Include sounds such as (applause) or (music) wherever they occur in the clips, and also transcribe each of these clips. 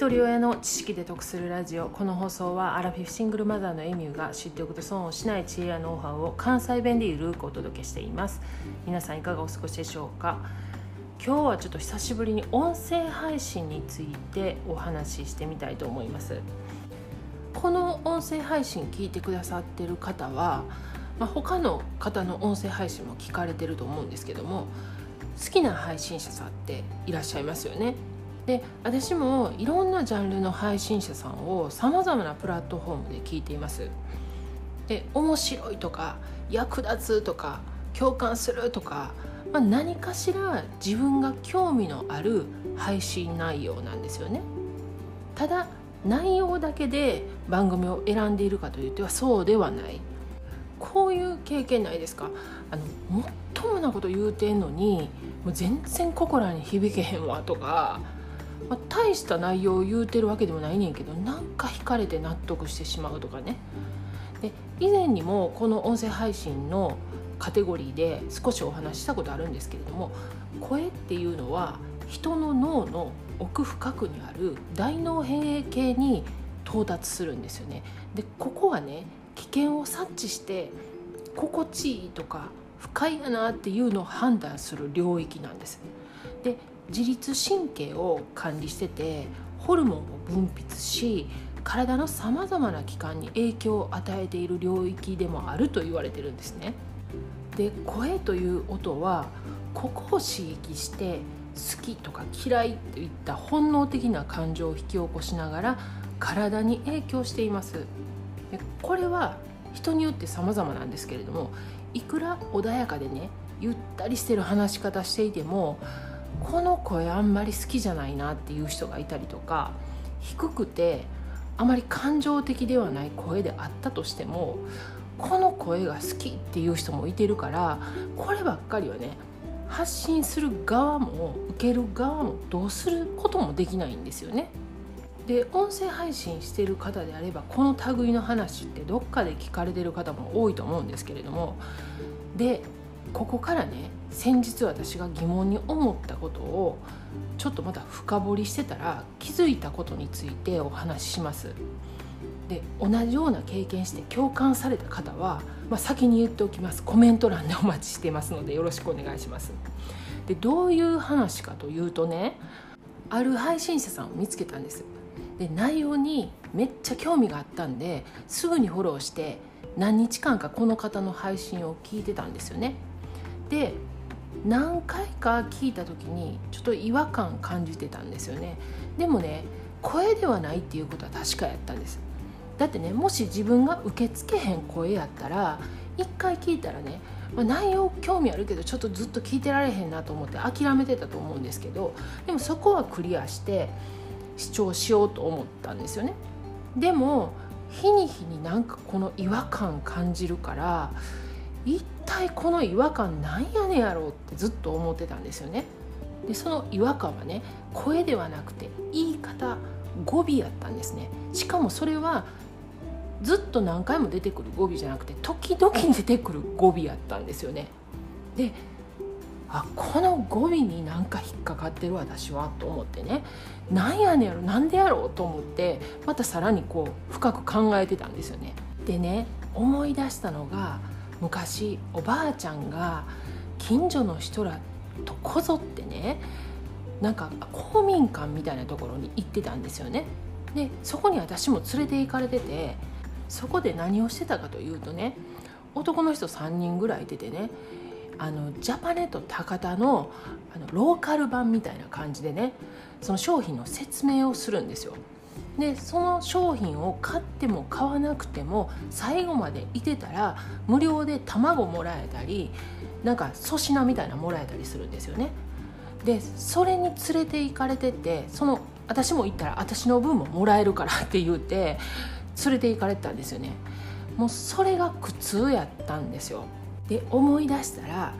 一人親の知識で得するラジオ。この放送はアラフィフシングルマザーのエミューが知っておくと損をしない知恵やノウハウを関西弁でゆるくお届けしています。皆さんいかがお過ごしでしょうか？今日はちょっと久しぶりに音声配信についてお話ししてみたいと思います。この音声配信聞いてくださってる方は、まあ、他の方の音声配信も聞かれてると思うんですけども好きな配信者さんっていらっしゃいますよね。で私もいろんなジャンルの配信者さんをさまざまなプラットフォームで聞いています。で面白いとか役立つとか共感するとか、まあ、何かしら自分が興味のある配信内容なんですよね。ただ内容だけで番組を選んでいるかというとそうではない。こういう経験ないですか？あのもっともなこと言うてんのにもう全然心に響けへんわとかまあ、大した内容を言うてるわけでもないねんけどなんか惹かれて納得してしまうとかね。で以前にもこの音声配信のカテゴリーで少しお話ししたことあるんですけれども声っていうのは人の脳の奥深くにある大脳変影系に到達するんですよね。でここはね危険を察知して心地いいとか不快やなっていうのを判断する領域なんです。で自律神経を管理しててホルモンを分泌し体のさまざまな器官に影響を与えている領域でもあると言われてるんですね。で声という音はここを刺激して好きとか嫌いといった本能的な感情を引き起こしながら体に影響していますでこれは人によって様々なんですけれどもいくら穏やかでねゆったりしてる話し方していてもこの声あんまり好きじゃないなっていう人がいたりとか低くてあまり感情的ではない声であったとしてもこの声が好きっていう人もいてるからこればっかりはね発信する側も受ける側もどうすることもできないんですよね。で音声配信してる方であればこの類の話ってどっかで聞かれてる方も多いと思うんですけれどもでここからね先日私が疑問に思ったことをちょっとまた深掘りしてたら気づいたことについてお話しします。で同じような経験して共感された方は、まあ、先に言っておきますコメント欄でお待ちしてますのでよろしくお願いします。でどういう話かというとねある配信者さんを見つけたんです。で内容にめっちゃ興味があったんですぐにフォローして何日間かこの方の配信を聞いてたんですよね。で何回か聞いた時にちょっと違和感感じてたんですよね。でもね声ではないっていうことは確かやったんです。だってねもし自分が受け付けへん声やったら一回聞いたらね、まあ、内容興味あるけどちょっとずっと聞いてられへんなと思って諦めてたと思うんですけどでもそこはクリアして視聴しようと思ったんですよね。でも日に日になんかこの違和感感じるから一体この違和感なんやねやろうってずっと思ってたんですよね。でその違和感はね声ではなくて言い方語尾やったんですね。しかもそれはずっと何回も出てくる語尾じゃなくて時々出てくる語尾やったんですよね。であこの語尾になんか引っかかってる私はと思ってね。なんやねんやろなんでやろうと思ってまたさらにこう深く考えてたんですよね。でね思い出したのが昔おばあちゃんが近所の人らとこぞってねなんか公民館みたいなところに行ってたんですよね。でそこに私も連れて行かれててそこで何をしてたかというとね男の人3人ぐらいいててねあのジャパネット高田のあのローカル版みたいな感じでねその商品の説明をするんですよ。でその商品を買っても買わなくても最後までいてたら無料で卵もらえたりなんか粗品みたいなもらえたりするんですよね。でそれに連れて行かれててその私も行ったら私の分ももらえるからって言って連れて行かれてたんですよね。もうそれが苦痛やったんですよ。で思い出したら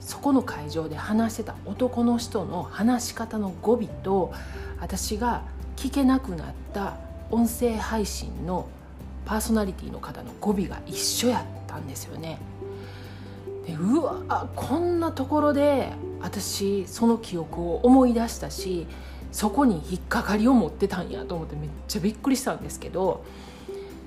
そこの会場で話してた男の人の話し方の語尾と私が聞けなくなった音声配信のパーソナリティの方の語尾が一緒やったんですよね。でうわこんなところで私その記憶を思い出したしそこに引っかかりを持ってたんやと思ってめっちゃびっくりしたんですけど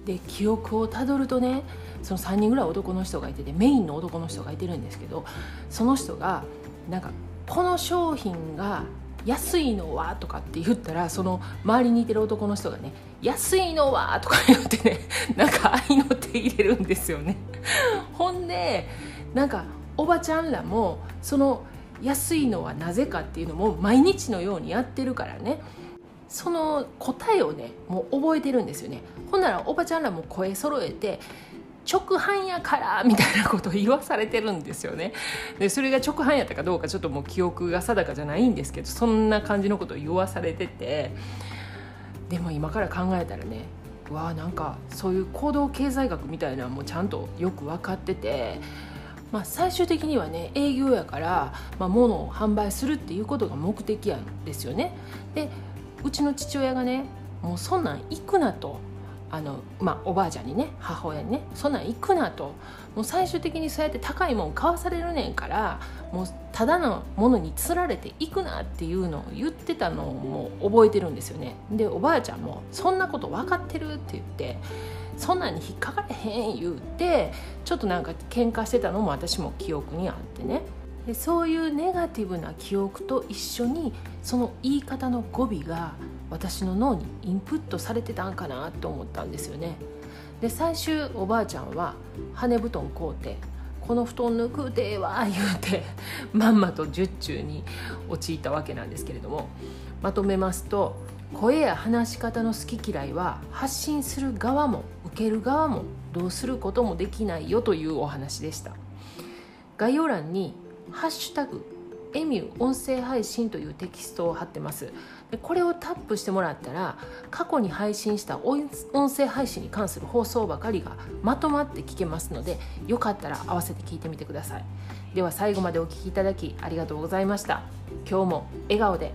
で記憶をたどるとねその3人ぐらい男の人がいててメインの男の人がいてるんですけどその人がなんかこの商品が安いのは？とかって言ったらその周りにいてる男の人がね安いのは？とか言ってね (laughs) なんか愛の手入れるんですよね。(laughs) ほんでなんかおばちゃんらもその安いのはなぜかっていうのも毎日のようにやってるからねその答えをねもう覚えてるんですよね。ほんならおばちゃんらも声揃えて直販やからみたいなことを言わされてるんですよねでそれが直販やったかどうかちょっともう記憶が定かじゃないんですけどそんな感じのことを言わされててでも今から考えたらねうわなんかそういう行動経済学みたいなのもちゃんとよく分かってて。まあ、最終的にはね営業やから、まあ、物を販売するっていうことが目的やんですよね。でうちの父親がねもうそんなん行くなとあの、まあ、おばあちゃんにね母親にねそんなん行くなともう最終的にそうやって高いもん買わされるねんからもうただのものにつられて行くなっていうのを言ってたのをもう覚えてるんですよねでおばあちゃんも「そんなこと分かってる?」って言って「そんなんに引っかかれへん」言うてちょっとなんか喧嘩してたのも私も記憶にあってねでそういうネガティブな記憶と一緒にその言い方の語尾が私の脳にインプットされてたんかなって思ったんですよね。で最終おばあちゃんは羽布団買うてこの布団抜くでは言うてまんまと術中に陥ったわけなんですけれどもまとめますと声や話し方の好き嫌いは発信する側も受ける側もどうすることもできないよというお話でした。概要欄に「ハッシュタグエミュー音声配信というテキストを貼ってます。これをタップしてもらったら過去に配信した音声配信に関する放送ばかりがまとまって聞けますのでよかったら合わせて聞いてみてください。では最後までお聴きいただきありがとうございました。今日も笑顔で。